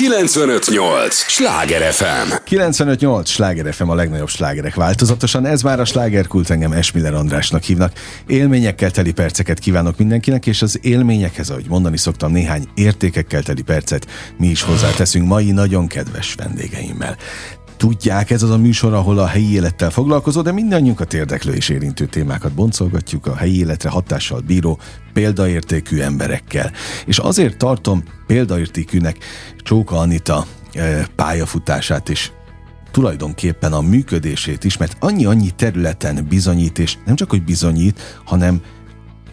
958! Sláger FM! 958! Sláger FM a legnagyobb slágerek változatosan. Ez már a slágerkult, engem Esmiller Andrásnak hívnak. Élményekkel teli perceket kívánok mindenkinek, és az élményekhez, ahogy mondani szoktam, néhány értékekkel teli percet mi is hozzáteszünk mai nagyon kedves vendégeimmel. Tudják, ez az a műsor, ahol a helyi élettel foglalkozó, de mindannyiunkat érdeklő és érintő témákat boncolgatjuk a helyi életre hatással bíró, példaértékű emberekkel. És azért tartom példaértékűnek Csóka Anita e, pályafutását is tulajdonképpen a működését is, mert annyi-annyi területen bizonyít, és nem csak, hogy bizonyít, hanem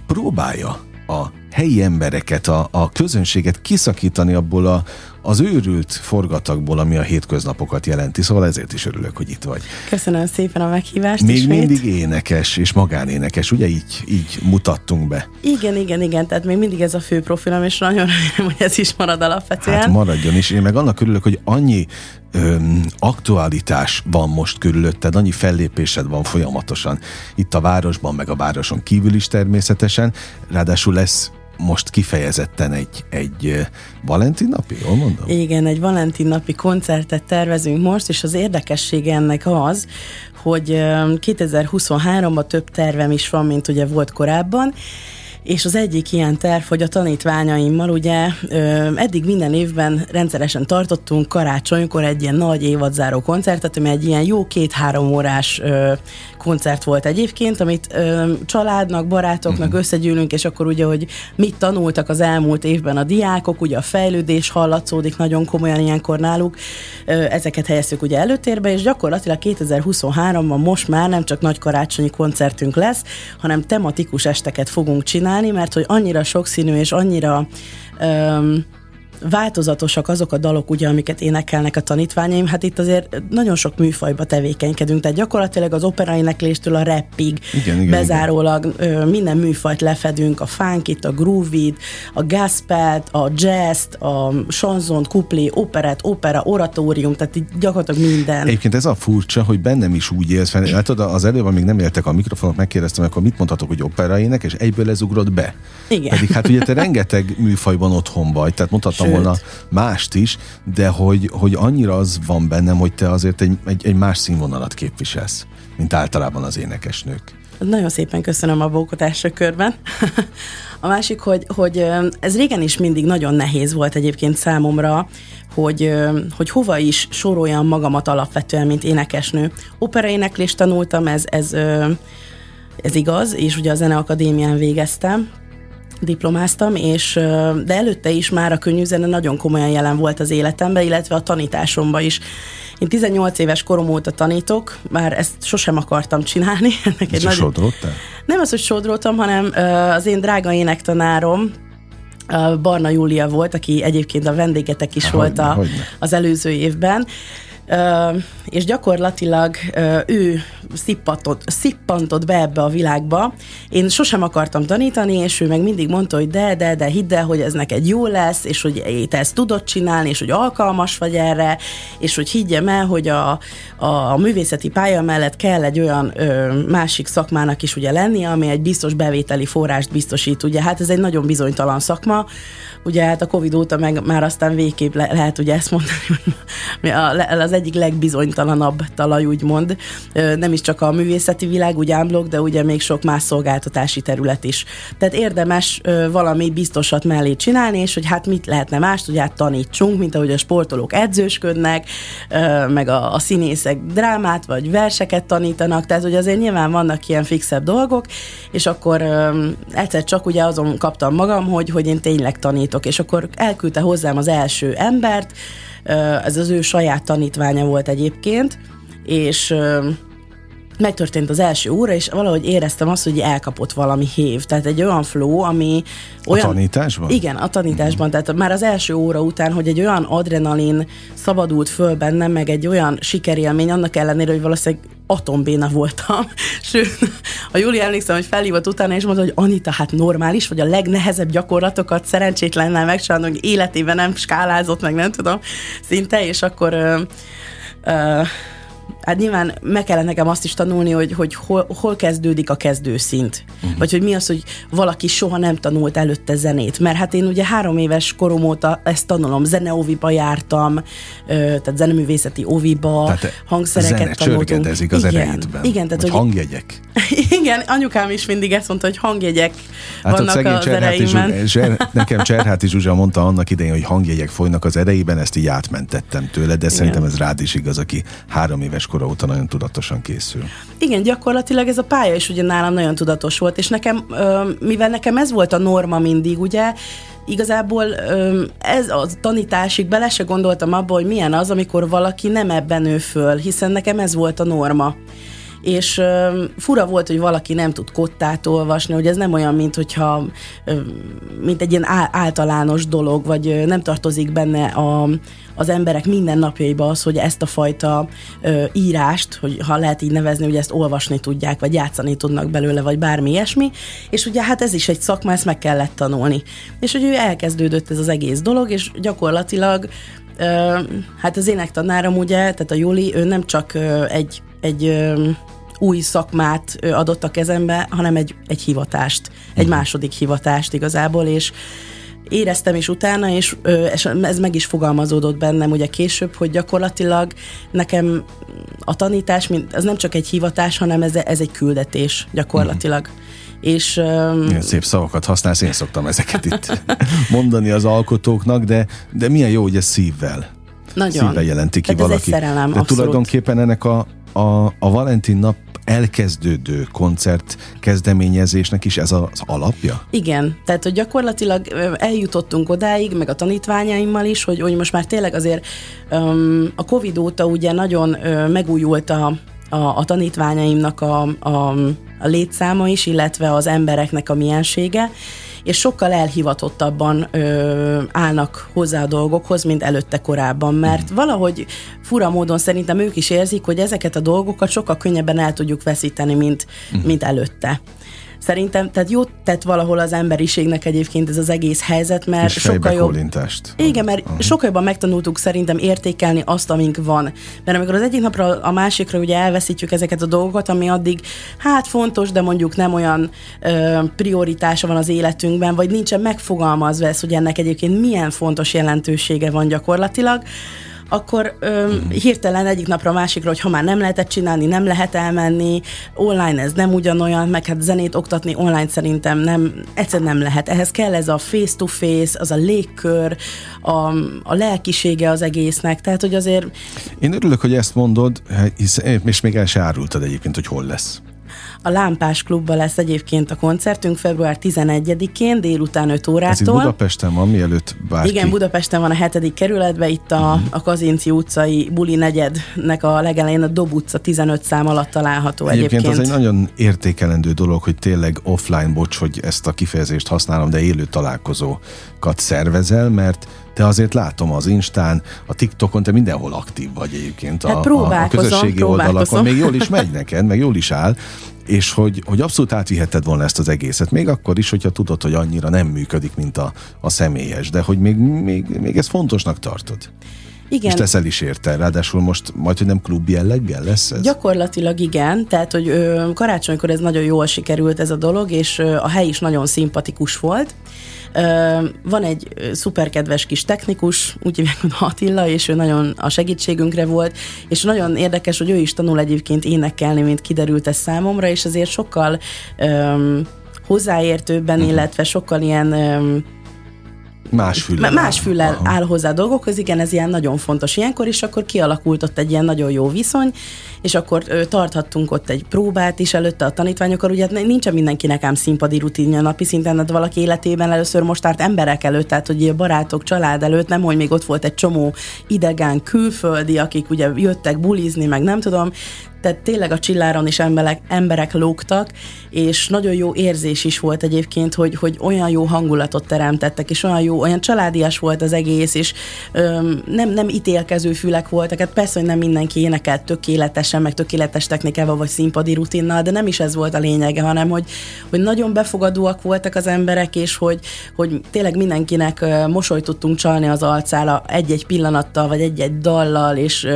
próbálja a helyi embereket, a, a közönséget kiszakítani abból a, az őrült forgatagból, ami a hétköznapokat jelenti. Szóval ezért is örülök, hogy itt vagy. Köszönöm szépen a meghívást Még ismét. mindig énekes és magánénekes, ugye így, így mutattunk be. Igen, igen, igen, tehát még mindig ez a fő profilom, és nagyon remélem, hogy ez is marad alapvetően. Hát maradjon is. Én meg annak örülök, hogy annyi öm, aktualitás van most körülötted, annyi fellépésed van folyamatosan itt a városban, meg a városon kívül is természetesen. Ráadásul lesz most kifejezetten egy, egy Valentin napi, jól mondom? Igen, egy Valentin napi koncertet tervezünk most, és az érdekessége ennek az, hogy 2023-ban több tervem is van, mint ugye volt korábban, és az egyik ilyen terv, hogy a tanítványaimmal ugye eddig minden évben rendszeresen tartottunk karácsonykor egy ilyen nagy évadzáró koncertet, ami egy ilyen jó két-három órás koncert volt egyébként, amit családnak, barátoknak uh-huh. összegyűlünk, és akkor ugye, hogy mit tanultak az elmúlt évben a diákok, ugye a fejlődés hallatszódik nagyon komolyan ilyenkor náluk, ezeket helyeztük ugye előtérbe, és gyakorlatilag 2023-ban most már nem csak nagy karácsonyi koncertünk lesz, hanem tematikus esteket fogunk csinálni, mert hogy annyira sokszínű és annyira ö, változatosak azok a dalok, ugye, amiket énekelnek a tanítványaim, hát itt azért nagyon sok műfajba tevékenykedünk, tehát gyakorlatilag az operaénekléstől a rappig igen, igen, bezárólag igen. minden műfajt lefedünk, a funkit, a groovit, a gospelt, a jazz a chanson, kuplé, operett, opera, oratórium, tehát így gyakorlatilag minden. Egyébként ez a furcsa, hogy bennem is úgy élsz fel, látod, az előbb, amíg nem éltek a mikrofonok, megkérdeztem, akkor mit mondhatok, hogy operaének, és egyből ez ugrott be. Igen. Pedig hát ugye te rengeteg műfajban otthon vagy, tehát mondhatom Sőt. volna mást is, de hogy, hogy annyira az van bennem, hogy te azért egy, egy, egy más színvonalat képviselsz, mint általában az énekesnők. Nagyon szépen köszönöm a bókotásra körben. a másik, hogy, hogy ez régen is mindig nagyon nehéz volt egyébként számomra, hogy, hogy hova is soroljam magamat alapvetően, mint énekesnő. Operaéneklést tanultam, ez, ez, ez igaz, és ugye a Zeneakadémián végeztem, diplomáztam, és, de előtte is már a könnyűzene nagyon komolyan jelen volt az életemben, illetve a tanításomban is. Én 18 éves korom óta tanítok, már ezt sosem akartam csinálni. Ennek egy nagy... Nem az, hogy sodródtam, hanem az én drága énektanárom, Barna Júlia volt, aki egyébként a vendégetek is Há, volt a, az előző évben, és gyakorlatilag ő szippantott, szippantott be ebbe a világba. Én sosem akartam tanítani, és ő meg mindig mondta, hogy de, de, de hidd el, hogy ez neked jó lesz, és hogy te ezt tudod csinálni, és hogy alkalmas vagy erre, és hogy higgyem el, hogy a, a, művészeti pálya mellett kell egy olyan ö, másik szakmának is ugye lenni, ami egy biztos bevételi forrást biztosít. Ugye hát ez egy nagyon bizonytalan szakma, ugye hát a Covid óta meg már aztán végképp le, lehet ugye ezt mondani, hogy az egyik legbizonytalanabb talaj, úgymond. Nem is csak a művészeti világ, úgy ámblok, de ugye még sok más szolgáltatási terület is. Tehát érdemes valami biztosat mellé csinálni, és hogy hát mit lehetne mást, ugye hát tanítsunk, mint ahogy a sportolók edzősködnek, meg a, a színészek drámát vagy verseket tanítanak, tehát hogy azért nyilván vannak ilyen fixebb dolgok, és akkor egyszer csak ugye azon kaptam magam, hogy, hogy én tényleg tanítok, és akkor elküldte hozzám az első embert, ez az ő saját tanítványa volt egyébként, és megtörtént az első óra, és valahogy éreztem azt, hogy elkapott valami hév. Tehát egy olyan flow, ami olyan... A tanításban? Igen, a tanításban. Mm-hmm. Tehát már az első óra után, hogy egy olyan adrenalin szabadult föl bennem, meg egy olyan sikerélmény, annak ellenére, hogy valószínűleg atombéna voltam. Sőt, a Júli emlékszem, hogy felhívott utána, és mondta, hogy Anita, hát normális, vagy a legnehezebb gyakorlatokat szerencsétlennel megcsinálni, hogy életében nem skálázott, meg nem tudom, szinte, és akkor ö, ö, hát nyilván meg kellett nekem azt is tanulni, hogy, hogy hol, hol kezdődik a kezdőszint. Uh-huh. Vagy hogy mi az, hogy valaki soha nem tanult előtte zenét. Mert hát én ugye három éves korom óta ezt tanulom. Zeneóviba jártam, tehát zeneművészeti óviba, tehát hangszereket zene tanultunk. az igen, ereidben. Igen, tehát, hogy hangjegyek. Igen, anyukám is mindig ezt mondta, hogy hangjegyek hát vannak az ereimben. Zser, nekem Cserháti Zsuzsa mondta annak idején, hogy hangjegyek folynak az ereiben, ezt így átmentettem tőle, de Igen. szerintem ez rád is igaz, aki három éves kora óta nagyon tudatosan készül. Igen, gyakorlatilag ez a pálya is ugye nálam nagyon tudatos volt, és nekem, mivel nekem ez volt a norma mindig, ugye, igazából ez a tanításig bele se gondoltam abba, hogy milyen az, amikor valaki nem ebben nő föl, hiszen nekem ez volt a norma és uh, fura volt, hogy valaki nem tud kottát olvasni, hogy ez nem olyan, mint hogyha uh, mint egy ilyen általános dolog, vagy uh, nem tartozik benne a, az emberek minden napjaiba az, hogy ezt a fajta uh, írást, hogy ha lehet így nevezni, hogy ezt olvasni tudják, vagy játszani tudnak belőle, vagy bármi ilyesmi, és ugye hát ez is egy szakma, ezt meg kellett tanulni. És hogy ő elkezdődött ez az egész dolog, és gyakorlatilag Uh, hát az énektanárom ugye, tehát a Juli, ő nem csak uh, egy, egy uh, új szakmát adott a kezembe, hanem egy, egy hivatást, egy uh-huh. második hivatást igazából, és éreztem is utána, és, és ez meg is fogalmazódott bennem ugye később, hogy gyakorlatilag nekem a tanítás, az nem csak egy hivatás, hanem ez, ez egy küldetés gyakorlatilag. Uh-huh. És, um... Szép szavakat használsz, én szoktam ezeket itt mondani az alkotóknak, de, de milyen jó, hogy ez szívvel. Nagyon. Szívvel jelenti ki Tehát valaki. Ez egy szerelem, de abszolút. tulajdonképpen ennek a, a, a Valentin nap elkezdődő koncert kezdeményezésnek is ez az alapja? Igen, tehát hogy gyakorlatilag eljutottunk odáig, meg a tanítványaimmal is, hogy, hogy most már tényleg azért um, a Covid óta ugye nagyon uh, megújult a, a, a tanítványaimnak a, a, a létszáma is, illetve az embereknek a miensége, és sokkal elhivatottabban ö, állnak hozzá a dolgokhoz, mint előtte korábban, mert valahogy fura módon szerintem ők is érzik, hogy ezeket a dolgokat sokkal könnyebben el tudjuk veszíteni, mint, uh-huh. mint előtte. Szerintem, tehát jót tett valahol az emberiségnek egyébként ez az egész helyzet, mert És sokkal jobb. Igen, mert uh-huh. sokkal jobban megtanultuk szerintem értékelni azt, amink van. Mert amikor az egyik napra a másikra ugye elveszítjük ezeket a dolgokat, ami addig hát fontos, de mondjuk nem olyan ö, prioritása van az életünkben, vagy nincsen megfogalmazva ez, hogy ennek egyébként milyen fontos jelentősége van gyakorlatilag, akkor ö, hirtelen egyik napra másikra, hogy ha már nem lehetett csinálni, nem lehet elmenni, online ez nem ugyanolyan, meg hát zenét oktatni online szerintem nem, egyszerűen nem lehet. Ehhez kell ez a face-to-face, az a légkör, a, a lelkisége az egésznek, tehát hogy azért... Én örülök, hogy ezt mondod, hisz, és még el se árultad egyébként, hogy hol lesz. A Lámpás klubban lesz egyébként a koncertünk február 11-én délután 5 órától. Ez itt Budapesten van, mielőtt bárki... Igen, Budapesten van a hetedik kerületben, itt a, uh-huh. a Kazinci utcai buli negyednek a legelején a Dob utca 15 szám alatt található egyébként. Egyébként az egy nagyon értékelendő dolog, hogy tényleg offline, bocs, hogy ezt a kifejezést használom, de élő találkozókat szervezel, mert te azért látom az Instán, a TikTokon, te mindenhol aktív vagy egyébként a, hát a, a közösségi oldalakon. Még jól is megy neked, meg jól is áll, és hogy, hogy abszolút átvihetted volna ezt az egészet, még akkor is, hogyha tudod, hogy annyira nem működik, mint a, a személyes, de hogy még, még, még ezt fontosnak tartod. Igen. És teszel is érte, ráadásul most majd, hogy nem klub jelleggel lesz ez? Gyakorlatilag igen, tehát, hogy ö, karácsonykor ez nagyon jól sikerült ez a dolog, és ö, a hely is nagyon szimpatikus volt. Van egy szuperkedves kis technikus, úgy hívják, hogy Attila, és ő nagyon a segítségünkre volt, és nagyon érdekes, hogy ő is tanul egyébként énekelni, mint kiderült ez számomra, és azért sokkal hozzáértőbben, uh-huh. illetve sokkal ilyen Más füllel. Más füllel áll hozzá a dolgokhoz, igen, ez ilyen nagyon fontos. Ilyenkor, és akkor kialakult ott egy ilyen nagyon jó viszony, és akkor ö, tarthattunk ott egy próbát is előtte a tanítványokkal, ugye hát nincsen mindenkinek ám színpadi rutinja napi szinten, hát valaki életében először most tárt emberek előtt, tehát hogy barátok, család előtt, nem, hogy még ott volt egy csomó idegen külföldi, akik ugye jöttek bulizni, meg nem tudom, tehát tényleg a csilláron is emberek, emberek lógtak, és nagyon jó érzés is volt egyébként, hogy, hogy olyan jó hangulatot teremtettek, és olyan jó, olyan családias volt az egész, és öm, nem, nem ítélkező fülek voltak, hát persze, hogy nem mindenki énekelt tökéletesen, meg tökéletes technikával, vagy színpadi rutinnal, de nem is ez volt a lényege, hanem hogy, hogy nagyon befogadóak voltak az emberek, és hogy, hogy tényleg mindenkinek mosolyt tudtunk csalni az alcára egy-egy pillanattal, vagy egy-egy dallal, és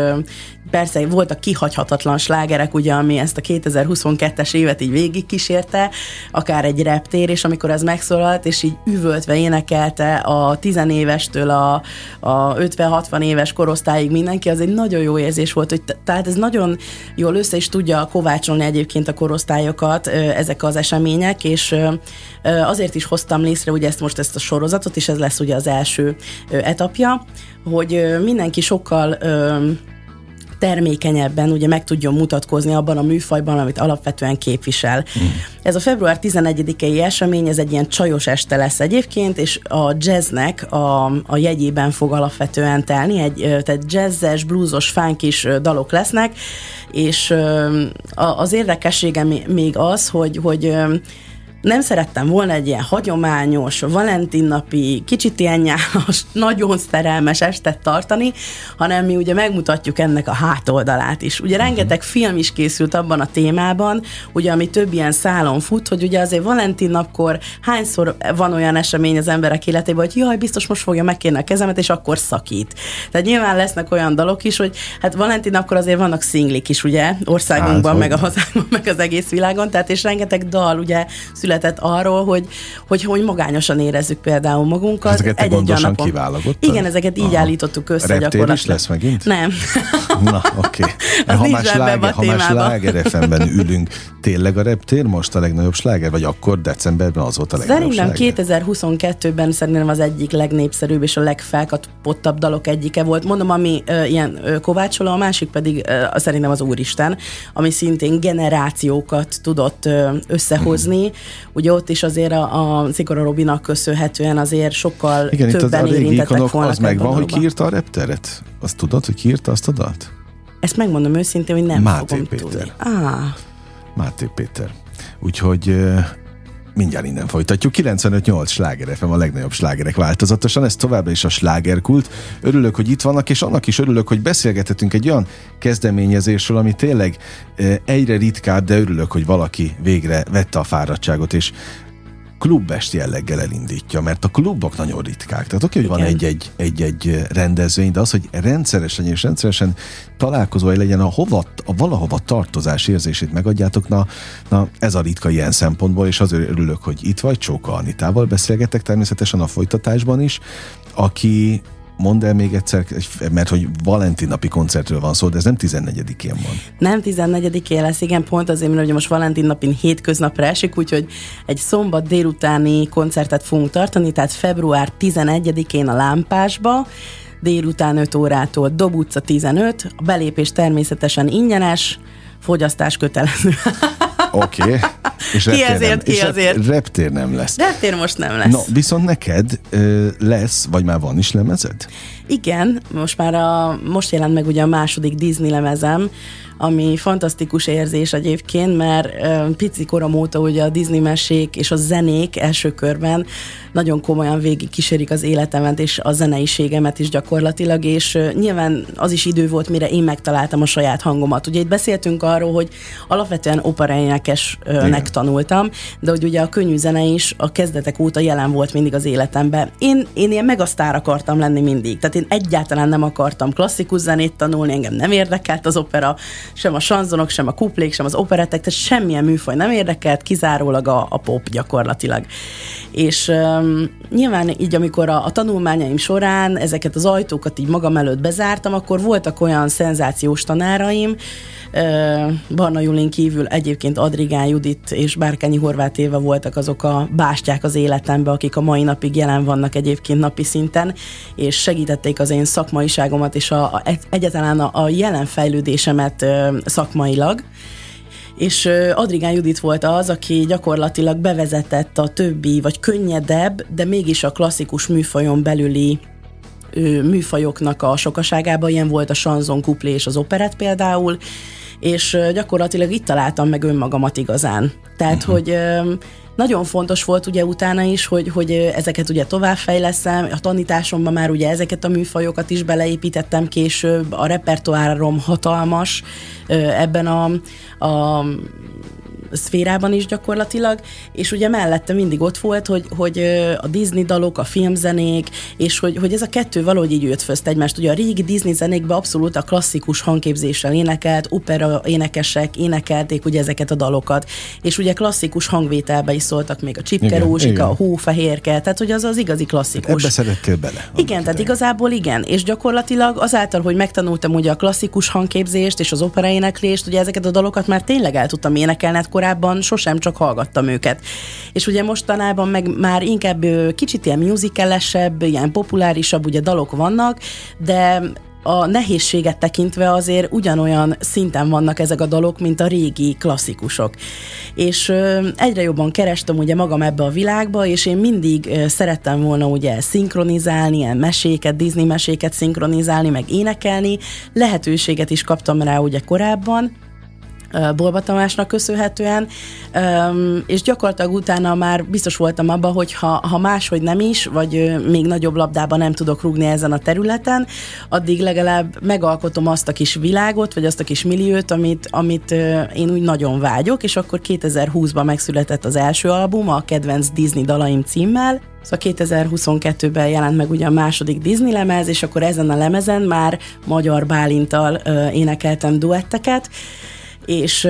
persze voltak kihagyhatatlan slágerek, ugye, ami ezt a 2022-es évet így végig kísérte, akár egy reptér, és amikor ez megszólalt, és így üvöltve énekelte a tizenévestől a, a 50-60 éves korosztályig mindenki, az egy nagyon jó érzés volt, hogy tehát ez nagyon jól össze is tudja kovácsolni egyébként a korosztályokat ezek az események, és azért is hoztam létre ugye ezt most ezt a sorozatot, és ez lesz ugye az első etapja, hogy mindenki sokkal termékenyebben ugye meg tudjon mutatkozni abban a műfajban, amit alapvetően képvisel. Mm. Ez a február 11-i esemény, ez egy ilyen csajos este lesz egyébként, és a jazznek a, a jegyében fog alapvetően telni, egy, tehát jazzes, bluesos, funk is dalok lesznek, és az érdekessége még az, hogy, hogy nem szerettem volna egy ilyen hagyományos, valentinnapi, kicsit ilyen nyálas, nagyon szerelmes estet tartani, hanem mi ugye megmutatjuk ennek a hátoldalát is. Ugye uh-huh. rengeteg film is készült abban a témában, ugye ami több ilyen szálon fut, hogy ugye azért Valentin napkor hányszor van olyan esemény az emberek életében, hogy jaj, biztos most fogja megkérni a kezemet, és akkor szakít. Tehát nyilván lesznek olyan dalok is, hogy hát Valentin napkor azért vannak szinglik is, ugye, országunkban, hát, meg a hazánkban, meg az egész világon, tehát és rengeteg dal ugye született arról, hogy, hogy, hogy magányosan érezzük például magunkat. Ezeket te gondosan kiválogattad? Igen, ezeket így Aha. állítottuk össze Reptér gyakorlatilag. is lesz megint? Nem. Na, oké. Okay. Ha már sláger, ha már sláger ülünk, tényleg a reptér most a legnagyobb sláger? Vagy akkor decemberben az volt a legnagyobb Szerintem 2022-ben szerintem az egyik legnépszerűbb és a legfelkapottabb dalok egyike volt. Mondom, ami ö, ilyen ö, kovácsoló, a másik pedig ö, szerintem az Úristen, ami szintén generációkat tudott ö, összehozni. Hmm. Ugye ott is azért a, a Zigora Robinak köszönhetően azért sokkal Igen, többen itt az, a régi ikonok, az megvan, hogy kiírta a repteret? Azt tudod, hogy kiírta azt a dalt? Ezt megmondom őszintén, hogy nem Máté fogom Péter. tudni. Ah. Máté Péter. Úgyhogy mindjárt innen folytatjuk. 95-8 sláger FM a legnagyobb slágerek változatosan, ez továbbra is a slágerkult. Örülök, hogy itt vannak, és annak is örülök, hogy beszélgethetünk egy olyan kezdeményezésről, ami tényleg egyre ritkább, de örülök, hogy valaki végre vette a fáradtságot, és klubest jelleggel elindítja, mert a klubok nagyon ritkák. Tehát oké, hogy van egy-egy, egy-egy rendezvény, de az, hogy rendszeresen és rendszeresen találkozói legyen, a, hova, a valahova tartozás érzését megadjátok, na, na ez a ritka ilyen szempontból, és azért örülök, hogy itt vagy, Csóka Anitával beszélgetek természetesen a folytatásban is, aki mondd el még egyszer, mert hogy Valentin napi koncertről van szó, de ez nem 14-én van. Nem 14-én lesz, igen, pont azért, mert ugye most Valentin napin hétköznapra esik, úgyhogy egy szombat délutáni koncertet fogunk tartani, tehát február 11-én a Lámpásba, délután 5 órától Dob utca 15, a belépés természetesen ingyenes, fogyasztás kötelező. Oké. Okay. És ki ezért, nem, ki és azért. Reptér nem lesz. Reptér most nem lesz. No, viszont neked ö, lesz, vagy már van is lemezed? Igen, most már a, most jelent meg ugye a második Disney lemezem, ami fantasztikus érzés egyébként, mert pici korom óta ugye a Disney mesék és a zenék első körben nagyon komolyan végig kísérik az életemet és a zeneiségemet is gyakorlatilag, és nyilván az is idő volt, mire én megtaláltam a saját hangomat. Ugye itt beszéltünk arról, hogy alapvetően operaénekesnek tanultam, de hogy ugye a könnyű zene is a kezdetek óta jelen volt mindig az életemben. Én, én ilyen megasztár akartam lenni mindig, tehát én egyáltalán nem akartam klasszikus zenét tanulni, engem nem érdekelt az opera, sem a sanzonok, sem a kuplék, sem az operettek, tehát semmilyen műfaj nem érdekelt, kizárólag a, a pop gyakorlatilag. És um, nyilván így, amikor a, a tanulmányaim során ezeket az ajtókat így magam előtt bezártam, akkor voltak olyan szenzációs tanáraim, Barna Julin kívül egyébként Adrigán Judit és Bárkányi Horváth Éva voltak azok a bástyák az életembe, akik a mai napig jelen vannak egyébként napi szinten, és segítették az én szakmaiságomat és a, a, egyáltalán a, a jelen fejlődésemet szakmailag. És Adrigán Judit volt az, aki gyakorlatilag bevezetett a többi, vagy könnyedebb, de mégis a klasszikus műfajon belüli műfajoknak a sokaságába, ilyen volt a sanzon, kuplé és az operet például, és gyakorlatilag itt találtam meg önmagamat igazán. Tehát, uh-huh. hogy nagyon fontos volt ugye utána is, hogy, hogy ezeket ugye továbbfejleszem, a tanításomban már ugye ezeket a műfajokat is beleépítettem később, a repertoárom hatalmas ebben a, a szférában is gyakorlatilag, és ugye mellette mindig ott volt, hogy, hogy a Disney dalok, a filmzenék, és hogy, hogy ez a kettő valahogy így jött fözt egymást. Ugye a régi Disney zenékben abszolút a klasszikus hangképzéssel énekelt, opera énekesek énekelték ugye ezeket a dalokat, és ugye klasszikus hangvételbe is szóltak még a Csipke Rózsika, a Hófehérke, tehát hogy az az igazi klasszikus. Ebbe szerettél bele. Igen, tehát igazából igen, és gyakorlatilag azáltal, hogy megtanultam ugye a klasszikus hangképzést és az opera éneklést, ugye ezeket a dalokat már tényleg el tudtam énekelni, hát korábban sosem csak hallgattam őket. És ugye mostanában meg már inkább kicsit ilyen musicalesebb, ilyen populárisabb ugye dalok vannak, de a nehézséget tekintve azért ugyanolyan szinten vannak ezek a dalok, mint a régi klasszikusok. És egyre jobban kerestem ugye magam ebbe a világba, és én mindig szerettem volna ugye szinkronizálni, ilyen meséket, Disney meséket szinkronizálni, meg énekelni. Lehetőséget is kaptam rá ugye korábban, Bolba Tamásnak köszönhetően, és gyakorlatilag utána már biztos voltam abban, hogy ha, ha máshogy nem is, vagy még nagyobb labdában nem tudok rúgni ezen a területen, addig legalább megalkotom azt a kis világot, vagy azt a kis milliót, amit, amit én úgy nagyon vágyok, és akkor 2020-ban megszületett az első album, a Kedvenc Disney dalaim címmel, Szóval 2022-ben jelent meg ugye a második Disney lemez, és akkor ezen a lemezen már Magyar Bálintal ö, énekeltem duetteket, és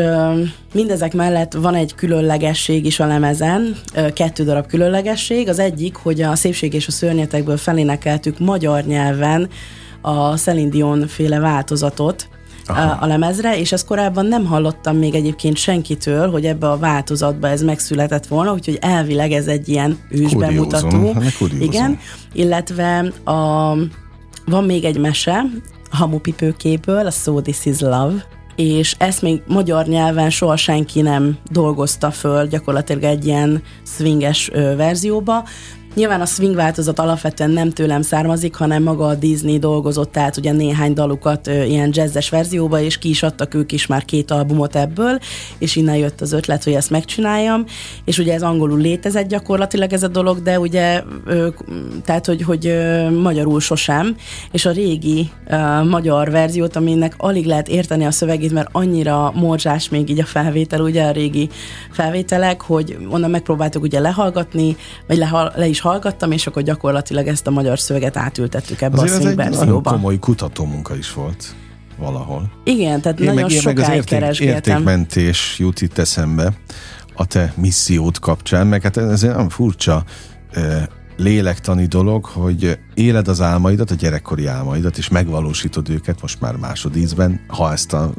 mindezek mellett van egy különlegesség is a lemezen, kettő darab különlegesség. Az egyik, hogy a Szépség és a Szörnyetekből felénekeltük magyar nyelven a Celine Dion féle változatot, Aha. a lemezre, és ezt korábban nem hallottam még egyébként senkitől, hogy ebbe a változatba ez megszületett volna, úgyhogy elvileg ez egy ilyen ősbemutató. Igen, illetve a, van még egy mese, Hamupipőkéből, a So This Is Love, és ezt még magyar nyelven soha senki nem dolgozta föl gyakorlatilag egy ilyen swinges verzióba, Nyilván a swing változat alapvetően nem tőlem származik, hanem maga a Disney dolgozott át ugye néhány dalukat ö, ilyen jazzes verzióba, és ki is adtak ők is már két albumot ebből, és innen jött az ötlet, hogy ezt megcsináljam, és ugye ez angolul létezett gyakorlatilag ez a dolog, de ugye ö, tehát, hogy, hogy ö, magyarul sosem, és a régi ö, magyar verziót, aminek alig lehet érteni a szövegét, mert annyira morzsás még így a felvétel, ugye a régi felvételek, hogy onnan megpróbáltuk ugye lehallgatni, vagy lehal, le is hallgattam, és akkor gyakorlatilag ezt a magyar szöveget átültettük ebbe Azért a színverzióba. Ez egy komoly kutatómunka is volt valahol. Igen, tehát Én nagyon meg, sokáig meg az érték, értékmentés jut itt eszembe a te missziót kapcsán, meg hát ez egy furcsa lélektani dolog, hogy éled az álmaidat, a gyerekkori álmaidat, és megvalósítod őket most már másodízben, ha ezt a,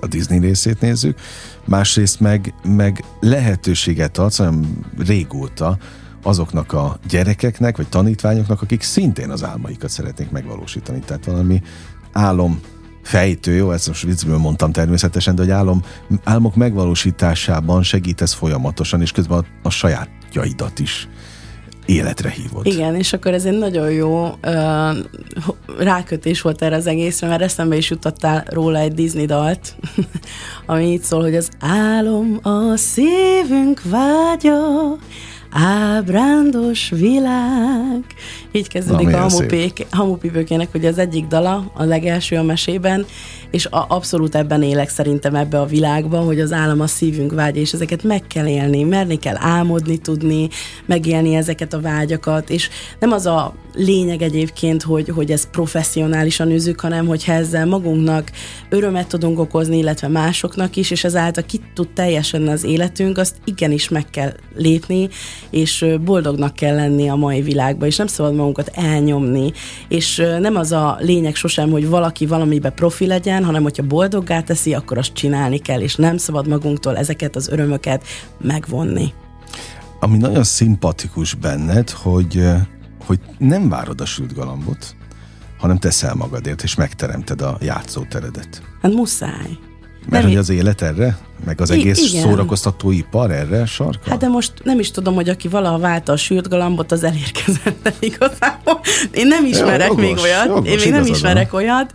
a Disney részét nézzük. Másrészt meg, meg lehetőséget adsz, olyan régóta, azoknak a gyerekeknek, vagy tanítványoknak, akik szintén az álmaikat szeretnék megvalósítani. Tehát valami álom fejtő, jó, ezt most viccből mondtam természetesen, de hogy álom, álmok megvalósításában segítesz folyamatosan, és közben a, a sajátjaidat is életre hívod. Igen, és akkor ez egy nagyon jó uh, rákötés volt erre az egészre, mert eszembe is jutottál róla egy Disney dalt, ami így szól, hogy az álom a szívünk vágya, ábrándos világ. Így kezdődik Na, a hamupék, hamupipőkének, hogy az egyik dala, a legelső a mesében, és a, abszolút ebben élek szerintem ebbe a világba, hogy az állam a szívünk vágya, és ezeket meg kell élni, merni kell álmodni tudni, megélni ezeket a vágyakat, és nem az a lényeg egyébként, hogy, hogy ez professzionálisan üzük, hanem hogyha ezzel magunknak örömet tudunk okozni, illetve másoknak is, és ezáltal ki tud teljesen az életünk, azt igenis meg kell lépni, és boldognak kell lenni a mai világban, és nem szabad magunkat elnyomni, és nem az a lényeg sosem, hogy valaki valamibe profi legyen, hanem hogyha boldoggá teszi, akkor azt csinálni kell, és nem szabad magunktól ezeket az örömöket megvonni. Ami nagyon szimpatikus benned, hogy, hogy nem várod a sült galambot, hanem teszel magadért, és megteremted a játszóteredet. Hát muszáj. Mert nem hogy az élet erre? Meg az egész I- szórakoztató ipar erre sarka? Hát de most nem is tudom, hogy aki valaha válta a sült galambot, az elérkezett igazából. Én nem ismerek jogos, még olyat. Jogos, Én még nem ismerek van. olyat.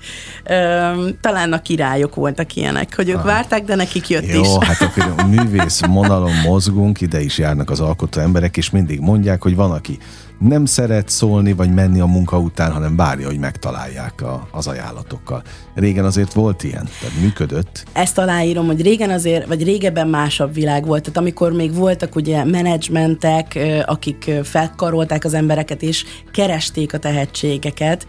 Üm, talán a királyok voltak ilyenek, hogy ők ah. várták, de nekik jött Jó, is. hát akkor a művész monalon mozgunk, ide is járnak az alkotó emberek, és mindig mondják, hogy van, aki nem szeret szólni, vagy menni a munka után, hanem várja, hogy megtalálják a, az ajánlatokkal. Régen azért volt ilyen, tehát működött. Ezt aláírom, hogy régen azért, vagy régebben másabb világ volt. Tehát amikor még voltak ugye menedzsmentek, akik felkarolták az embereket, és keresték a tehetségeket,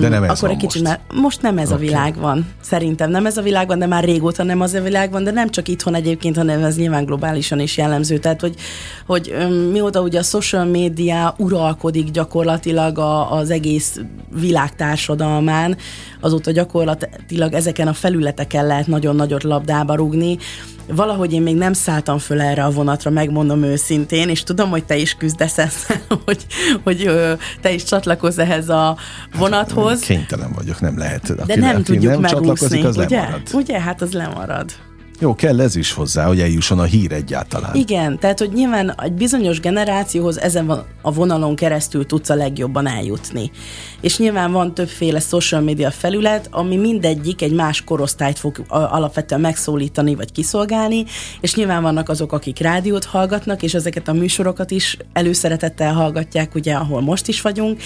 de nem ez akkor egy kicsit most. Már, most nem ez okay. a világ van. Szerintem nem ez a világ van, de már régóta nem az a világ van, de nem csak itthon egyébként, hanem ez nyilván globálisan is jellemző. Tehát, hogy, hogy mióta ugye a social media uralkodik gyakorlatilag a, az egész világ társadalmán, azóta gyakorlatilag ezeken a felületeken lehet nagyon nagyot labdába rugni, valahogy én még nem szálltam föl erre a vonatra, megmondom őszintén, és tudom, hogy te is küzdesz ezzel, hogy, hogy te is csatlakozz ehhez a vonathoz. Hát, kénytelen vagyok, nem lehet. Aki, De nem tudjuk nem megúszni, az ugye? Lemarad. Ugye? Hát az lemarad. Jó, kell ez is hozzá, hogy eljusson a hír egyáltalán. Igen, tehát hogy nyilván egy bizonyos generációhoz ezen a vonalon keresztül tudsz a legjobban eljutni. És nyilván van többféle social media felület, ami mindegyik egy más korosztályt fog alapvetően megszólítani vagy kiszolgálni, és nyilván vannak azok, akik rádiót hallgatnak, és ezeket a műsorokat is előszeretettel hallgatják, ugye, ahol most is vagyunk,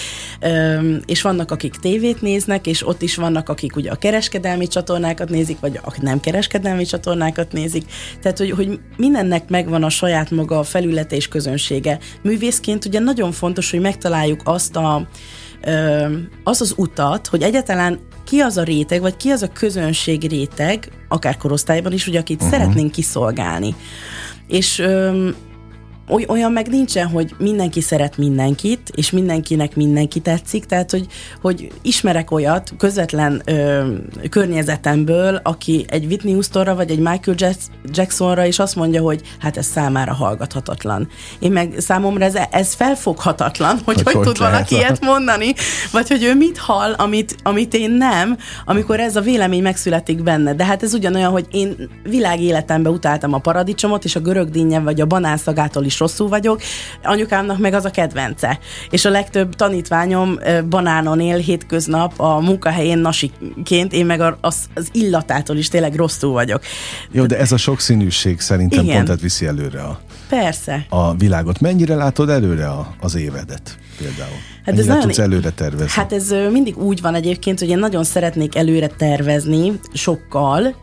és vannak, akik tévét néznek, és ott is vannak, akik ugye a kereskedelmi csatornákat nézik, vagy a nem kereskedelmi csatornákat, csatornákat nézik. Tehát, hogy, hogy mindennek megvan a saját maga a felülete és közönsége. Művészként ugye nagyon fontos, hogy megtaláljuk azt a az az utat, hogy egyáltalán ki az a réteg, vagy ki az a közönség réteg, akár korosztályban is, ugye, akit uh-huh. szeretnénk kiszolgálni. És olyan meg nincsen, hogy mindenki szeret mindenkit, és mindenkinek mindenki tetszik, tehát hogy, hogy ismerek olyat közvetlen ö, környezetemből, aki egy Whitney Houstonra vagy egy Michael Jacksonra is azt mondja, hogy hát ez számára hallgathatatlan. Én meg számomra ez, ez felfoghatatlan, hogy hogy, hogy tud valaki ilyet mondani, vagy hogy ő mit hall, amit, amit én nem, amikor ez a vélemény megszületik benne. De hát ez ugyanolyan, hogy én világéletemben utáltam a paradicsomot, és a görög vagy a banánszagától is is rosszul vagyok, anyukámnak meg az a kedvence. És a legtöbb tanítványom banánon él hétköznap a munkahelyén nasiként, én meg az, az illatától is tényleg rosszul vagyok. Jó, de ez a sokszínűség szerintem Igen. pont viszi előre a, Persze. a világot. Mennyire látod előre a, az évedet például? Hát ez nagyon, tudsz előre tervezni? Hát ez mindig úgy van egyébként, hogy én nagyon szeretnék előre tervezni, sokkal,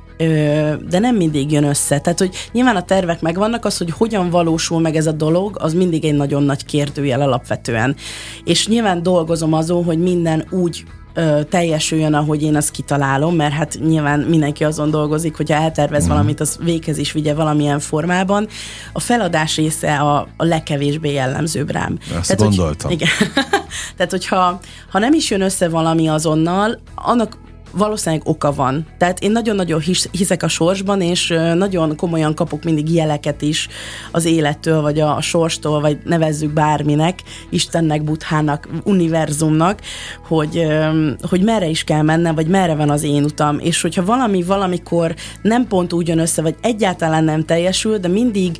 de nem mindig jön össze. Tehát, hogy nyilván a tervek megvannak, az, hogy hogyan valósul meg ez a dolog, az mindig egy nagyon nagy kérdőjel alapvetően. És nyilván dolgozom azon, hogy minden úgy ö, teljesüljön, ahogy én azt kitalálom, mert hát nyilván mindenki azon dolgozik, hogyha eltervez mm. valamit, az véghez is vigye valamilyen formában. A feladás része a, a legkevésbé jellemzőbb rám. Ezt Tehát, gondoltam. Hogy, igen. Tehát, hogyha ha nem is jön össze valami azonnal, annak valószínűleg oka van. Tehát én nagyon-nagyon hisz, hiszek a sorsban, és nagyon komolyan kapok mindig jeleket is az élettől, vagy a, sorstól, vagy nevezzük bárminek, Istennek, Buthának, univerzumnak, hogy, hogy merre is kell mennem, vagy merre van az én utam. És hogyha valami valamikor nem pont úgy jön össze, vagy egyáltalán nem teljesül, de mindig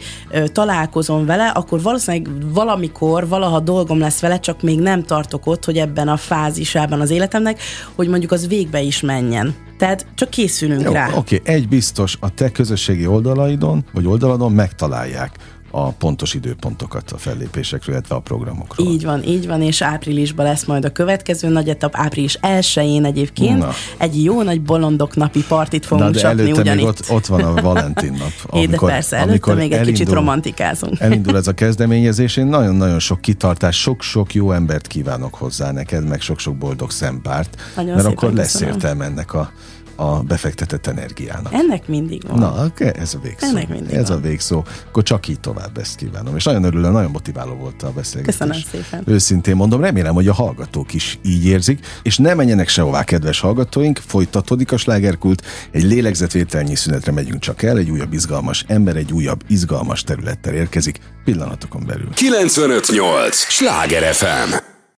találkozom vele, akkor valószínűleg valamikor, valaha dolgom lesz vele, csak még nem tartok ott, hogy ebben a fázisában az életemnek, hogy mondjuk az végbe is menjen. Tehát csak készülünk Jó, rá. Oké, okay. egy biztos, a te közösségi oldalaidon, vagy oldaladon megtalálják a pontos időpontokat a fellépésekről, illetve a programokról. Így van, így van, és áprilisban lesz majd a következő nagy etap, április 1-én egyébként. Na. Egy jó nagy bolondok napi partit fogunk Na, de csapni ugyanitt. még ott, ott van a Valentin nap. Amikor, de persze, előtte amikor még egy elindul, kicsit romantikázunk. Elindul ez a kezdeményezés, én nagyon-nagyon sok kitartás, sok-sok jó embert kívánok hozzá neked, meg sok-sok boldog szempárt, nagyon mert akkor lesz értelme ennek a a befektetett energiának. Ennek mindig van. Na, ez a végszó. Ennek mindig Ez van. a végszó. Akkor csak így tovább ezt kívánom. És nagyon örülök, nagyon motiváló volt a beszélgetés. Köszönöm szépen. Őszintén mondom, remélem, hogy a hallgatók is így érzik, és ne menjenek sehová, kedves hallgatóink, folytatódik a slágerkult, egy lélegzetvételnyi szünetre megyünk csak el, egy újabb izgalmas ember, egy újabb izgalmas területtel érkezik, pillanatokon belül. 958! Sláger FM!